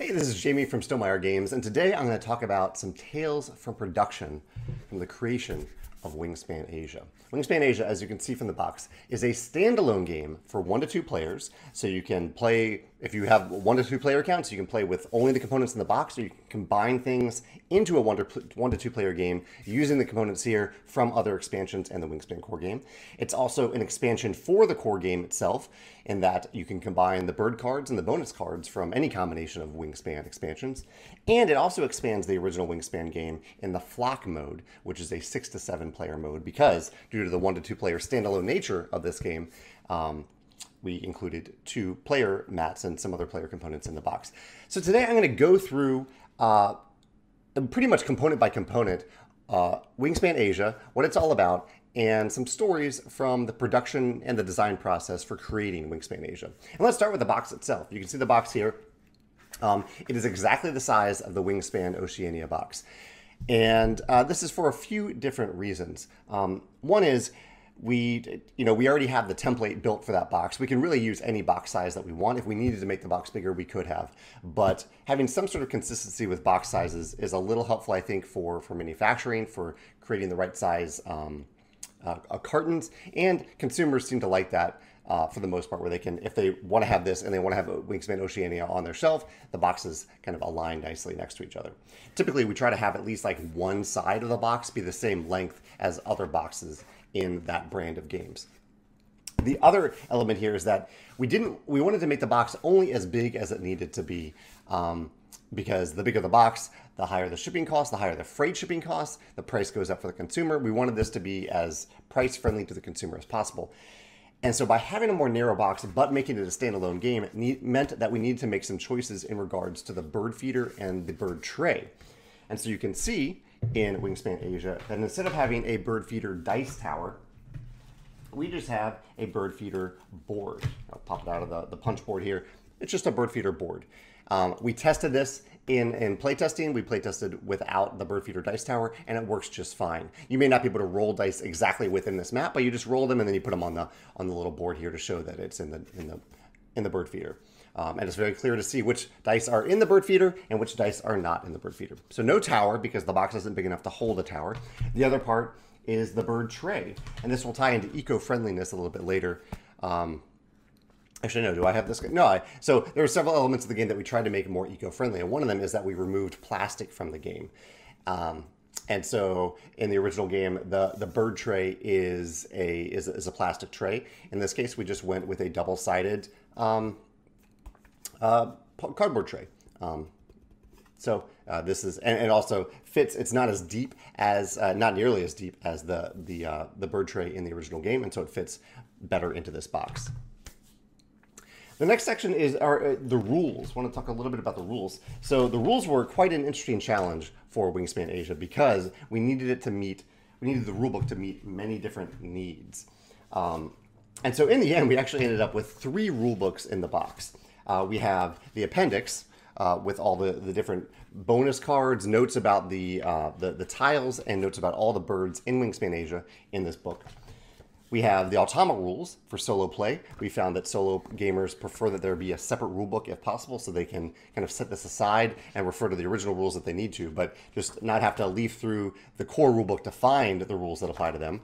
Hey, this is Jamie from Stonemaier Games, and today I'm going to talk about some tales from production from the creation of Wingspan Asia. Wingspan Asia, as you can see from the box, is a standalone game for one to two players. So you can play, if you have one to two player accounts, you can play with only the components in the box, or you can combine things into a one to, one to two player game using the components here from other expansions and the Wingspan core game. It's also an expansion for the core game itself, in that you can combine the bird cards and the bonus cards from any combination of Wingspan expansions. And it also expands the original Wingspan game in the flock mode, which is a six to seven player mode, because due to the one to two player standalone nature of this game, um, we included two player mats and some other player components in the box. So today I'm going to go through uh, pretty much component by component uh, Wingspan Asia, what it's all about, and some stories from the production and the design process for creating Wingspan Asia. And let's start with the box itself. You can see the box here. Um, it is exactly the size of the Wingspan Oceania box. And uh, this is for a few different reasons. Um, one is we, you know, we already have the template built for that box. We can really use any box size that we want. If we needed to make the box bigger, we could have. But having some sort of consistency with box sizes is a little helpful, I think, for for manufacturing, for creating the right size um, uh, cartons, and consumers seem to like that uh, for the most part, where they can, if they want to have this and they want to have Wingspan Oceania on their shelf, the boxes kind of align nicely next to each other. Typically, we try to have at least like one side of the box be the same length as other boxes in that brand of games. The other element here is that we didn't, we wanted to make the box only as big as it needed to be. Um, because the bigger the box, the higher the shipping cost, the higher the freight shipping costs, the price goes up for the consumer. We wanted this to be as price friendly to the consumer as possible. And so by having a more narrow box but making it a standalone game, it meant that we needed to make some choices in regards to the bird feeder and the bird tray. And so you can see in Wingspan Asia that instead of having a bird feeder dice tower, we just have a bird feeder board. I'll pop it out of the, the punch board here. It's just a bird feeder board. Um, we tested this in, in playtesting. We playtested without the bird feeder dice tower, and it works just fine. You may not be able to roll dice exactly within this map, but you just roll them and then you put them on the on the little board here to show that it's in the in the in the bird feeder. Um, and it's very clear to see which dice are in the bird feeder and which dice are not in the bird feeder. So no tower because the box isn't big enough to hold a tower. The other part is the bird tray, and this will tie into eco-friendliness a little bit later. Um, Actually, no. Do I have this? No. I, so there are several elements of the game that we tried to make more eco-friendly, and one of them is that we removed plastic from the game. Um, and so in the original game, the the bird tray is a is, is a plastic tray. In this case, we just went with a double-sided um, uh, cardboard tray. Um, so uh, this is and it also fits. It's not as deep as uh, not nearly as deep as the the uh, the bird tray in the original game, and so it fits better into this box. The next section is our, uh, the rules. I want to talk a little bit about the rules. So the rules were quite an interesting challenge for Wingspan Asia because we needed it to meet, we needed the rulebook to meet many different needs. Um, and so in the end, we actually ended up with three rulebooks in the box. Uh, we have the appendix uh, with all the, the different bonus cards, notes about the, uh, the, the tiles, and notes about all the birds in Wingspan Asia in this book. We have the Automa rules for solo play. We found that solo gamers prefer that there be a separate rulebook if possible so they can kind of set this aside and refer to the original rules that they need to, but just not have to leaf through the core rulebook to find the rules that apply to them.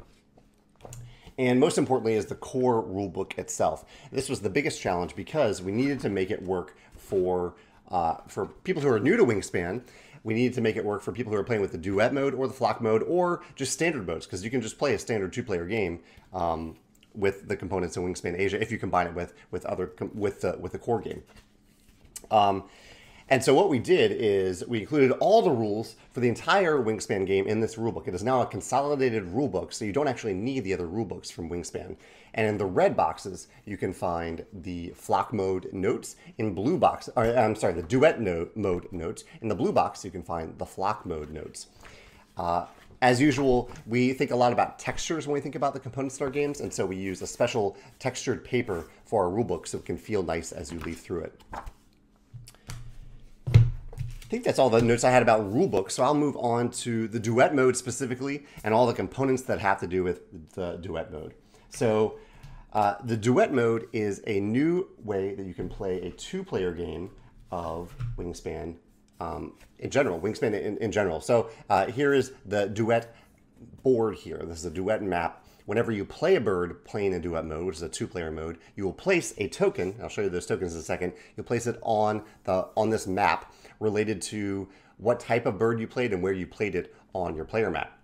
And most importantly is the core rulebook itself. This was the biggest challenge because we needed to make it work for uh, for people who are new to Wingspan we needed to make it work for people who are playing with the duet mode or the flock mode or just standard modes because you can just play a standard two-player game um, with the components in Wingspan Asia if you combine it with with other with the with the core game. Um, and so what we did is we included all the rules for the entire Wingspan game in this rulebook. It is now a consolidated rulebook, so you don't actually need the other rulebooks from Wingspan. And in the red boxes, you can find the flock mode notes. In blue box, or, I'm sorry, the duet mode notes. In the blue box, you can find the flock mode notes. Uh, as usual, we think a lot about textures when we think about the components in our games, and so we use a special textured paper for our rulebook so it can feel nice as you leaf through it. I think that's all the notes I had about rulebook. So I'll move on to the duet mode specifically and all the components that have to do with the duet mode. So uh, the duet mode is a new way that you can play a two-player game of Wingspan um, in general, Wingspan in, in general. So uh, here is the Duet board here. This is a Duet map. Whenever you play a bird playing in Duet mode, which is a two-player mode, you will place a token. I'll show you those tokens in a second. You'll place it on the on this map related to what type of bird you played and where you played it on your player map.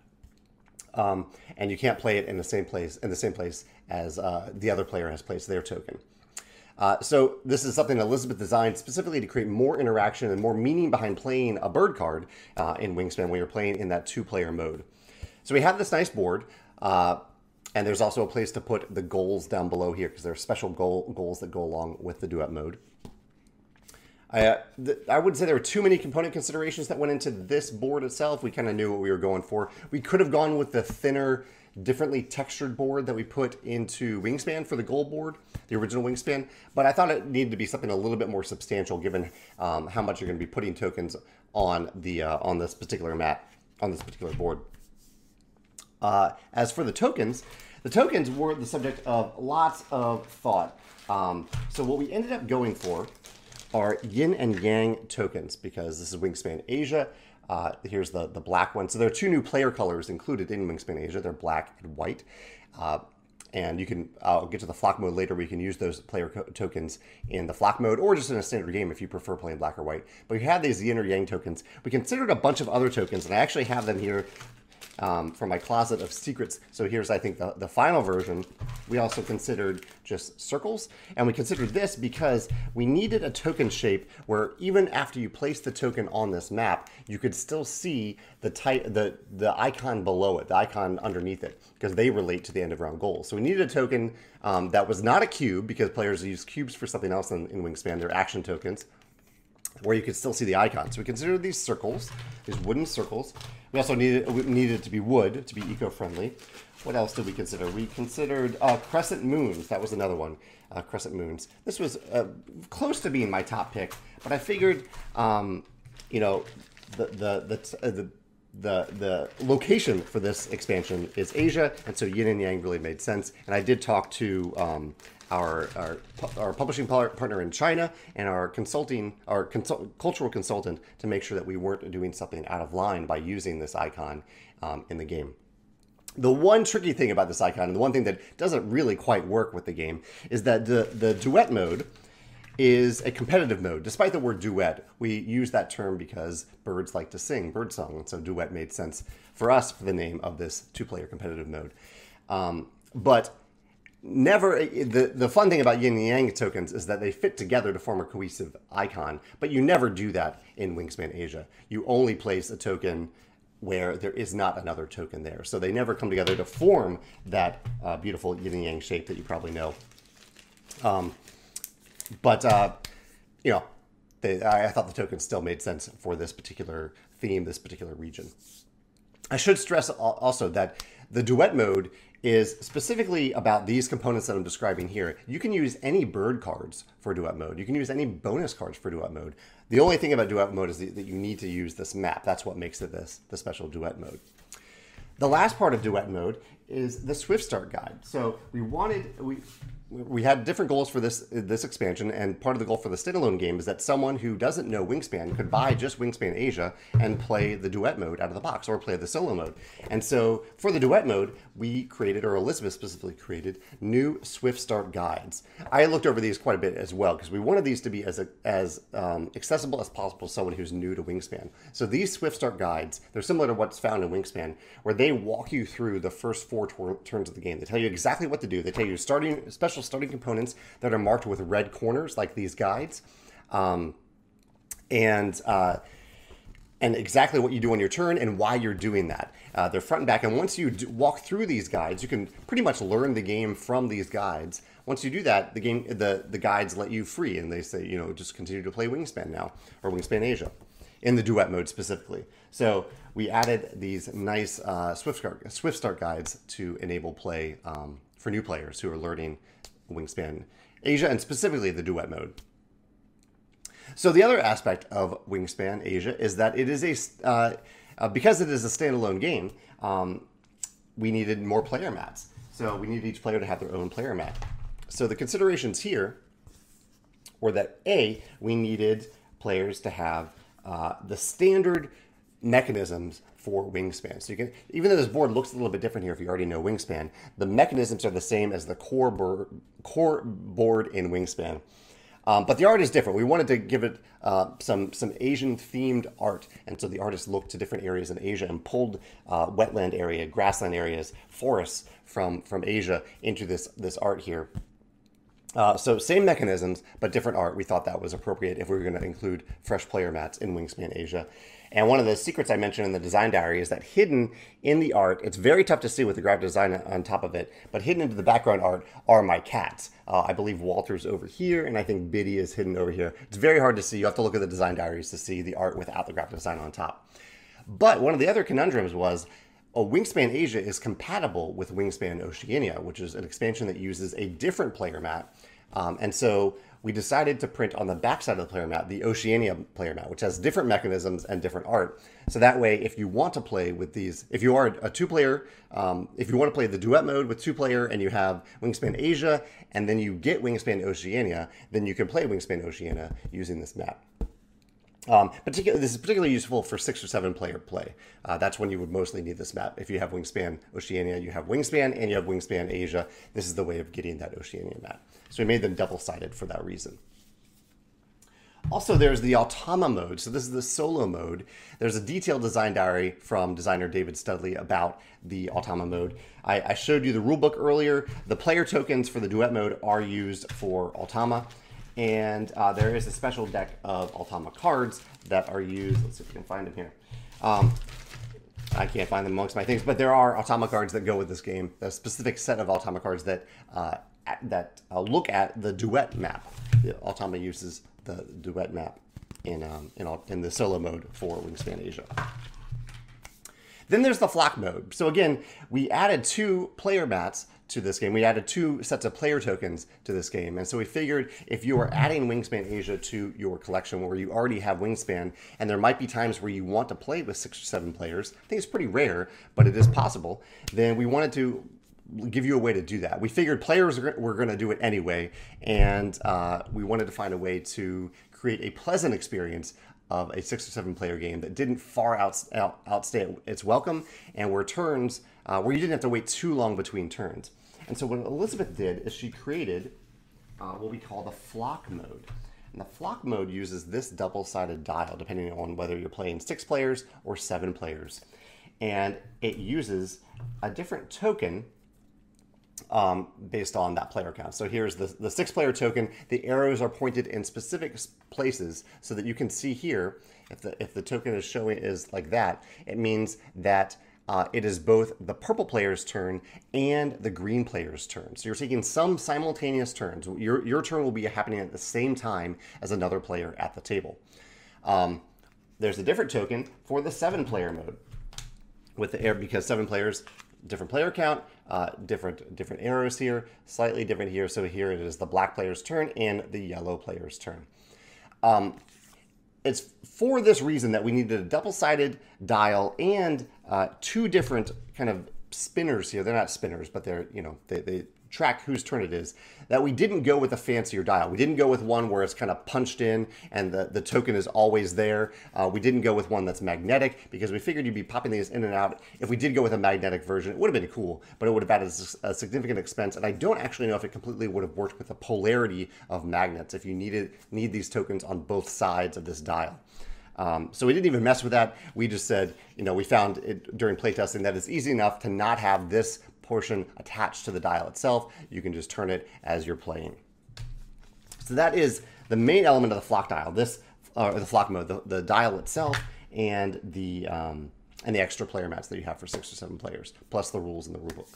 Um, and you can't play it in the same place in the same place as uh, the other player has placed their token. Uh, so this is something Elizabeth designed specifically to create more interaction and more meaning behind playing a bird card uh, in Wingspan when you're playing in that two-player mode. So we have this nice board, uh, and there's also a place to put the goals down below here because there are special goal, goals that go along with the duet mode. I, uh, I would say there were too many component considerations that went into this board itself. We kind of knew what we were going for. We could have gone with the thinner differently textured board that we put into Wingspan for the gold board, the original Wingspan, but I thought it needed to be something a little bit more substantial given um, how much you're going to be putting tokens on the uh, on this particular map, on this particular board. Uh, as for the tokens, the tokens were the subject of lots of thought. Um, so what we ended up going for are yin and yang tokens because this is Wingspan Asia. Uh, here's the, the black one. So there are two new player colors included in Wingspan Asia. They're black and white. Uh, and you can, I'll get to the flock mode later, where you can use those player tokens in the flock mode or just in a standard game if you prefer playing black or white. But we have these yin or yang tokens. We considered a bunch of other tokens, and I actually have them here um, from my closet of secrets. So here's, I think, the, the final version. We also considered just circles. And we considered this because we needed a token shape where even after you place the token on this map, you could still see the type, the, the icon below it, the icon underneath it, because they relate to the end of round goals. So we needed a token um, that was not a cube because players use cubes for something else in, in Wingspan. They're action tokens where you could still see the icon. So we considered these circles, these wooden circles. We also needed we needed it to be wood to be eco-friendly. What else did we consider? We considered uh, crescent moons. That was another one. Uh, crescent moons. This was uh, close to being my top pick, but I figured, um, you know, the the the, uh, the the the location for this expansion is Asia, and so Yin and Yang really made sense. And I did talk to um, our, our, our publishing partner in China and our consulting, our consult, cultural consultant to make sure that we weren't doing something out of line by using this icon um, in the game. The one tricky thing about this icon, and the one thing that doesn't really quite work with the game, is that the, the duet mode is a competitive mode. Despite the word duet, we use that term because birds like to sing bird song, and so duet made sense for us for the name of this two-player competitive mode. Um, but never the the fun thing about yin and yang tokens is that they fit together to form a cohesive icon but you never do that in wingspan asia. You only place a token where there is not another token there. So they never come together to form that uh, beautiful yin and yang shape that you probably know. Um, but uh, you know they, I, I thought the token still made sense for this particular theme this particular region. I should stress also that the duet mode is specifically about these components that I'm describing here. You can use any bird cards for duet mode. You can use any bonus cards for duet mode. The only thing about duet mode is that you need to use this map. That's what makes it this, the special duet mode. The last part of duet mode is the Swift Start guide. So we wanted, we, we had different goals for this this expansion, and part of the goal for the standalone game is that someone who doesn't know Wingspan could buy just Wingspan Asia and play the duet mode out of the box, or play the solo mode. And so for the duet mode, we created, or Elizabeth specifically created, new Swift Start guides. I looked over these quite a bit as well because we wanted these to be as as um, accessible as possible to someone who's new to Wingspan. So these Swift Start guides, they're similar to what's found in Wingspan, where they walk you through the first four turns of the game. They tell you exactly what to do. They tell you starting special special starting components that are marked with red corners, like these guides, um, and uh, and exactly what you do on your turn and why you're doing that. Uh, they're front and back, and once you walk through these guides, you can pretty much learn the game from these guides. Once you do that, the game the the guides let you free, and they say you know just continue to play Wingspan now or Wingspan Asia in the duet mode specifically. So we added these nice uh, Swift, start, Swift Start guides to enable play um, for new players who are learning Wingspan Asia and specifically the duet mode. So the other aspect of Wingspan Asia is that it is a uh, uh, because it is a standalone game. Um, we needed more player mats, so we needed each player to have their own player mat. So the considerations here were that a we needed players to have uh, the standard mechanisms for wingspan. So you can, even though this board looks a little bit different here, if you already know wingspan, the mechanisms are the same as the core board, core board in wingspan. Um, but the art is different. We wanted to give it uh, some some Asian themed art, and so the artist looked to different areas in Asia and pulled uh, wetland area, grassland areas, forests from from Asia into this this art here. Uh, so same mechanisms, but different art. We thought that was appropriate if we were going to include fresh player mats in Wingspan Asia. And one of the secrets I mentioned in the design diary is that hidden in the art, it's very tough to see with the graphic design on top of it, but hidden into the background art are my cats. Uh, I believe Walter's over here, and I think Biddy is hidden over here. It's very hard to see. You have to look at the design diaries to see the art without the graphic design on top. But one of the other conundrums was a Wingspan Asia is compatible with Wingspan Oceania, which is an expansion that uses a different player mat. Um, and so we decided to print on the backside of the player mat the Oceania player mat, which has different mechanisms and different art. So that way, if you want to play with these, if you are a two player, um, if you want to play the duet mode with two player and you have Wingspan Asia and then you get Wingspan Oceania, then you can play Wingspan Oceania using this mat. Um, particularly, this is particularly useful for six or seven player play. Uh, that's when you would mostly need this map. If you have Wingspan Oceania, you have Wingspan, and you have Wingspan Asia. This is the way of getting that Oceania map. So we made them double-sided for that reason. Also, there's the Automa mode. So this is the solo mode. There's a detailed design diary from designer David Studley about the Automa mode. I, I showed you the rulebook earlier. The player tokens for the duet mode are used for Automa. And uh, there is a special deck of Automa cards that are used. Let's see if we can find them here. Um, I can't find them amongst my things, but there are Automa cards that go with this game. A specific set of Automa cards that uh, that uh, look at the duet map. The uses the duet map in um, in, in the solo mode for Wingspan Asia. Then there's the flock mode. So again, we added two player mats to this game. We added two sets of player tokens to this game. And so we figured if you are adding Wingspan Asia to your collection where you already have Wingspan, and there might be times where you want to play with six or seven players, I think it's pretty rare, but it is possible, then we wanted to give you a way to do that. We figured players were going to do it anyway, and uh, we wanted to find a way to create a pleasant experience of a six or seven player game that didn't far out, out, outstay its welcome and where turns uh, where you didn't have to wait too long between turns. And so what Elizabeth did is she created uh, what we call the flock mode. And the flock mode uses this double-sided dial, depending on whether you're playing six players or seven players. And it uses a different token um, based on that player count. So here's the, the six player token. The arrows are pointed in specific places so that you can see here, if the, if the token is showing is like that, it means that uh, it is both the purple player's turn and the green player's turn. So you're taking some simultaneous turns. Your, your turn will be happening at the same time as another player at the table. Um, there's a different token for the seven player mode with the air because seven players different player count, uh, different different arrows here, slightly different here. So here it is the black player's turn and the yellow player's turn. Um, it's for this reason that we needed a double-sided dial and uh, two different kind of spinners here. They're not spinners, but they're, you know, they, they track whose turn it is, that we didn't go with a fancier dial. We didn't go with one where it's kind of punched in and the, the token is always there. Uh, we didn't go with one that's magnetic because we figured you'd be popping these in and out. If we did go with a magnetic version, it would have been cool, but it would have added a significant expense. And I don't actually know if it completely would have worked with the polarity of magnets if you needed need these tokens on both sides of this dial. Um, so we didn't even mess with that. We just said, you know, we found it during playtesting that it's easy enough to not have this portion attached to the dial itself. You can just turn it as you're playing. So that is the main element of the flock dial. This, or the flock mode, the, the dial itself, and the um, and the extra player mats that you have for six or seven players, plus the rules in the rulebook.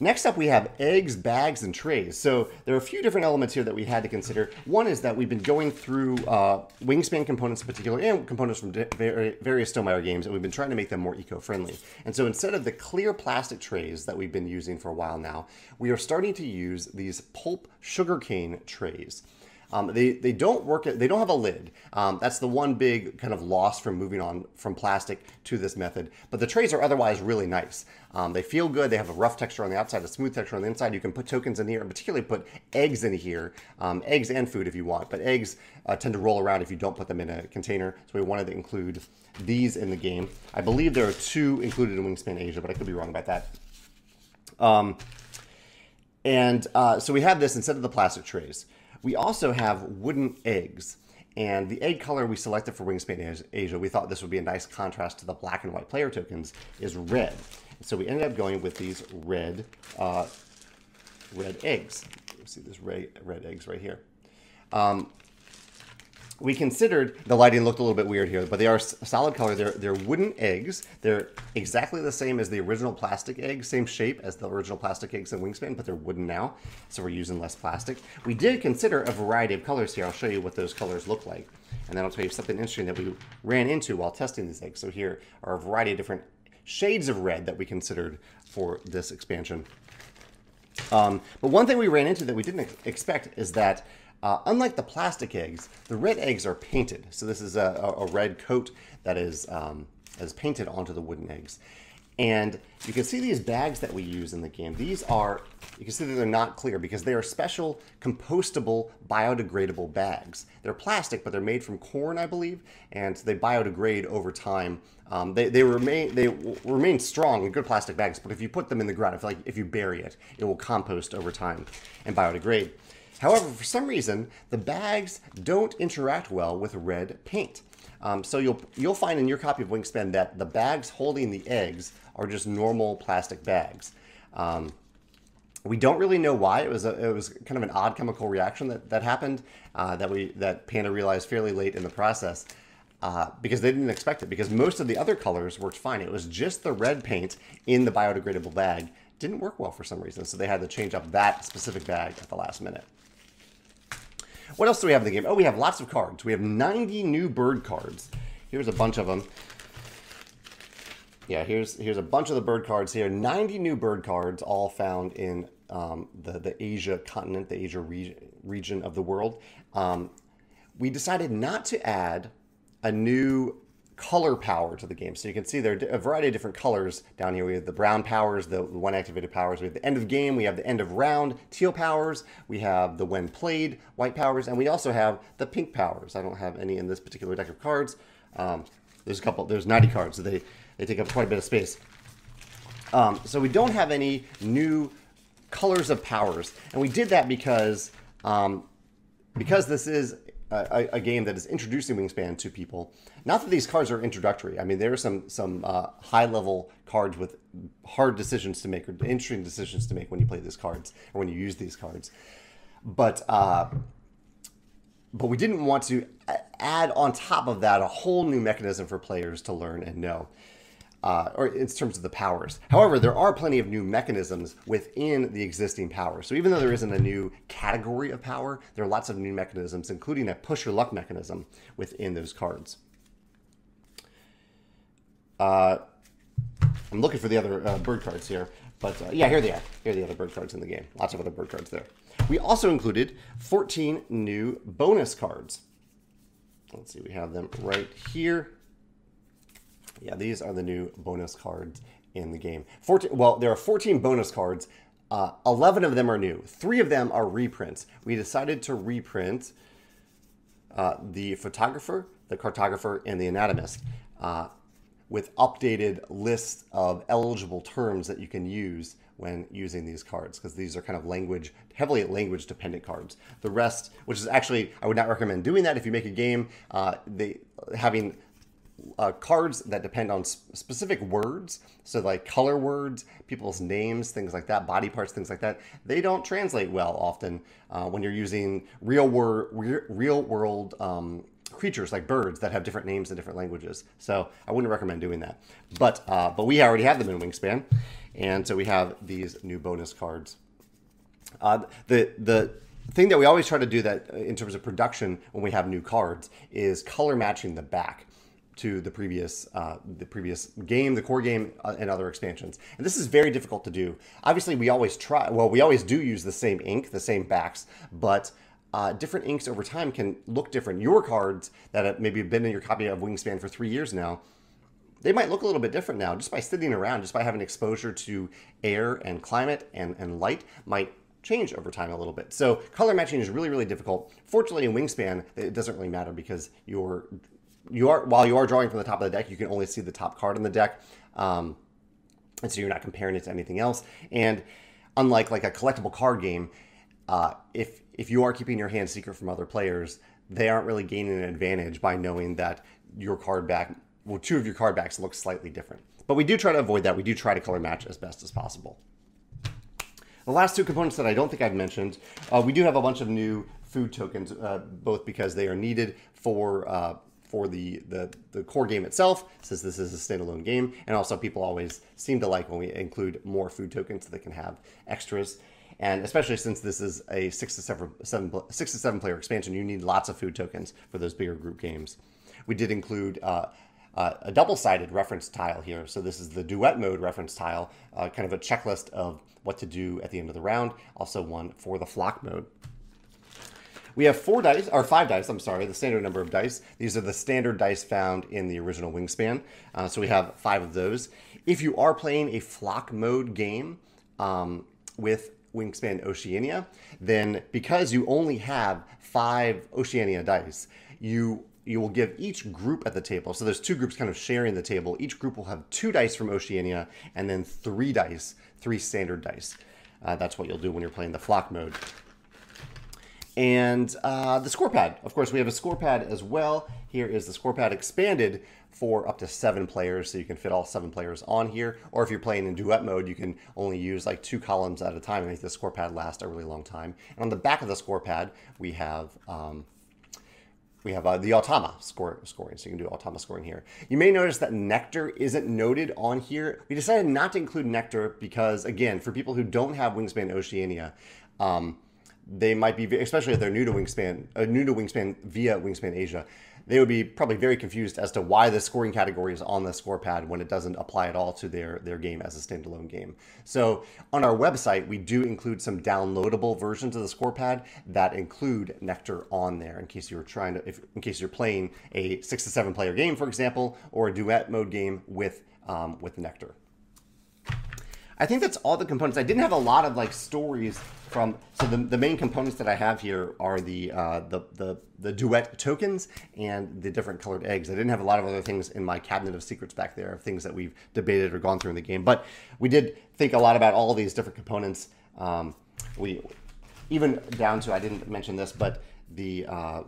Next up, we have eggs, bags, and trays. So there are a few different elements here that we had to consider. One is that we've been going through uh, Wingspan components in particular and components from various Stonemaier games, and we've been trying to make them more eco-friendly. And so instead of the clear plastic trays that we've been using for a while now, we are starting to use these pulp sugarcane trays. Um, they they don't work. They don't have a lid. Um, that's the one big kind of loss from moving on from plastic to this method. But the trays are otherwise really nice. Um, they feel good. They have a rough texture on the outside, a smooth texture on the inside. You can put tokens in here, and particularly put eggs in here, um, eggs and food if you want. But eggs uh, tend to roll around if you don't put them in a container. So we wanted to include these in the game. I believe there are two included in Wingspan Asia, but I could be wrong about that. Um, and uh, so we have this instead of the plastic trays. We also have wooden eggs. And the egg color we selected for Wingspan Asia, we thought this would be a nice contrast to the black and white player tokens, is red. So we ended up going with these red, uh, red eggs. You see this red, red eggs right here. Um, we considered the lighting looked a little bit weird here, but they are solid color. They're they're wooden eggs. They're exactly the same as the original plastic eggs, same shape as the original plastic eggs in Wingspan, but they're wooden now, so we're using less plastic. We did consider a variety of colors here. I'll show you what those colors look like, and then I'll tell you something interesting that we ran into while testing these eggs. So here are a variety of different shades of red that we considered for this expansion. Um, but one thing we ran into that we didn't expect is that uh, unlike the plastic eggs, the red eggs are painted. So this is a, a red coat that is, um, is painted onto the wooden eggs. And you can see these bags that we use in the game. These are, you can see that they're not clear because they are special compostable biodegradable bags. They're plastic, but they're made from corn, I believe, and they biodegrade over time. Um, they, they remain they remain strong in good plastic bags, but if you put them in the ground, if like if you bury it, it will compost over time and biodegrade. However, for some reason, the bags don't interact well with red paint. Um, so you'll you'll find in your copy of Wingspan that the bags holding the eggs are just normal plastic bags. Um, we don't really know why. It was a, it was kind of an odd chemical reaction that, that happened uh, that we that Panda realized fairly late in the process uh, because they didn't expect it. Because most of the other colors worked fine. It was just the red paint in the biodegradable bag didn't work well for some reason. So they had to change up that specific bag at the last minute. What else do we have in the game? Oh, we have lots of cards. We have 90 new bird cards. Here's a bunch of them. Yeah, here's here's a bunch of the bird cards here. 90 new bird cards, all found in um, the, the Asia continent, the Asia region, region of the world. Um, we decided not to add a new color power to the game. So you can see there are a variety of different colors down here. We have the brown powers, the one activated powers. We have the end of game. We have the end of round teal powers. We have the when played white powers. And we also have the pink powers. I don't have any in this particular deck of cards. Um, there's a couple, there's 90 cards, so they, they take up quite a bit of space. Um, so we don't have any new colors of powers. And we did that because um, because this is a, a, game that is introducing Wingspan to people. Not that these cards are introductory. I mean, there are some some uh, high level cards with hard decisions to make or interesting decisions to make when you play these cards or when you use these cards. But uh, but we didn't want to add on top of that a whole new mechanism for players to learn and know uh, or in terms of the powers. However, there are plenty of new mechanisms within the existing powers. So even though there isn't a new category of power, there are lots of new mechanisms, including a push your luck mechanism within those cards. Uh, I'm looking for the other uh, bird cards here, but uh, yeah, here they are. Here are the other bird cards in the game. Lots of other bird cards there. We also included 14 new bonus cards. Let's see, we have them right here. Yeah, these are the new bonus cards in the game. 14, well, there are 14 bonus cards. Uh, 11 of them are new. Three of them are reprints. We decided to reprint uh, the photographer, the cartographer, and the anatomist uh, with updated lists of eligible terms that you can use when using these cards because these are kind of language heavily language dependent cards the rest which is actually i would not recommend doing that if you make a game uh, they having uh, cards that depend on sp- specific words, so like color words, people's names, things like that, body parts, things like that. They don't translate well often uh, when you're using real wor- re- real world um, creatures like birds that have different names in different languages. So I wouldn't recommend doing that. But uh, but we already have them in Wingspan, and so we have these new bonus cards. Uh, the the thing that we always try to do that uh, in terms of production when we have new cards is color matching the back to the previous uh, the previous game, the core game, uh, and other expansions. And this is very difficult to do. Obviously, we always try. Well, we always do use the same ink, the same backs, but uh, different inks over time can look different. Your cards that have maybe been in your copy of Wingspan for three years now, they might look a little bit different now just by sitting around, just by having exposure to air and climate and, and light might change over time a little bit. So color matching is really, really difficult. Fortunately, in Wingspan, it doesn't really matter because you're you are while you are drawing from the top of the deck, you can only see the top card in the deck, um, and so you're not comparing it to anything else. And unlike like a collectible card game, uh, if if you are keeping your hand secret from other players, they aren't really gaining an advantage by knowing that your card back, well, two of your card backs look slightly different. But we do try to avoid that. We do try to color match as best as possible. The last two components that I don't think I've mentioned, uh, we do have a bunch of new food tokens, uh, both because they are needed for uh, for the, the, the core game itself, since this is a standalone game, and also people always seem to like when we include more food tokens so they can have extras. And especially since this is a six to seven, seven six to seven player expansion, you need lots of food tokens for those bigger group games. We did include uh, uh, a double-sided reference tile here. So this is the duet mode reference tile, uh, kind of a checklist of what to do at the end of the round. Also one for the flock mode. We have four dice, or five dice, I'm sorry, the standard number of dice. These are the standard dice found in the original Wingspan. Uh, so we have five of those. If you are playing a flock mode game um, with Wingspan Oceania, then because you only have five Oceania dice, you you will give each group at the table. So there's two groups kind of sharing the table. Each group will have two dice from Oceania and then three dice, three standard dice. Uh, that's what you'll do when you're playing the flock mode and uh, the score pad. Of course, we have a score pad as well. Here is the score pad expanded for up to seven players, so you can fit all seven players on here. Or if you're playing in duet mode, you can only use like two columns at a time and make the score pad last a really long time. And on the back of the score pad, we have um, we have uh, the Automa score, scoring, so you can do Automa scoring here. You may notice that Nectar isn't noted on here. We decided not to include Nectar because, again, for people who don't have Wingspan Oceania, um, they might be, especially if they're new to Wingspan, uh, new to Wingspan via Wingspan Asia, they would be probably very confused as to why the scoring category is on the score pad when it doesn't apply at all to their, their game as a standalone game. So on our website, we do include some downloadable versions of the score pad that include Nectar on there in case you're trying to, if, in case you're playing a six to seven player game, for example, or a duet mode game with, um, with Nectar. I think that's all the components. I didn't have a lot of like stories from so the, the main components that I have here are the, uh, the the the duet tokens and the different colored eggs. I didn't have a lot of other things in my cabinet of secrets back there, of things that we've debated or gone through in the game. But we did think a lot about all these different components. Um, we even down to I didn't mention this, but the uh,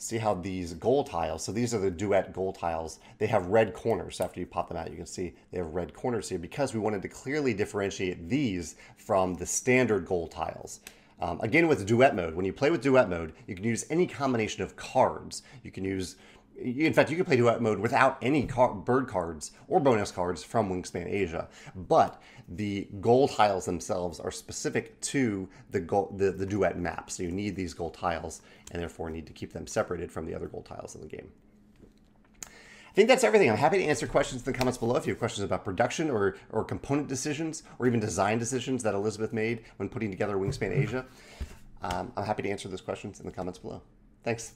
see how these goal tiles, so these are the duet goal tiles, they have red corners. So after you pop them out, you can see they have red corners here because we wanted to clearly differentiate these from the standard goal tiles. Um, again, with duet mode, when you play with duet mode, you can use any combination of cards. You can use in fact, you can play duet mode without any bird cards or bonus cards from Wingspan Asia, but the goal tiles themselves are specific to the, the, the duet map. So you need these gold tiles and therefore need to keep them separated from the other gold tiles in the game. I think that's everything. I'm happy to answer questions in the comments below if you have questions about production or, or component decisions or even design decisions that Elizabeth made when putting together Wingspan Asia. Um, I'm happy to answer those questions in the comments below. Thanks.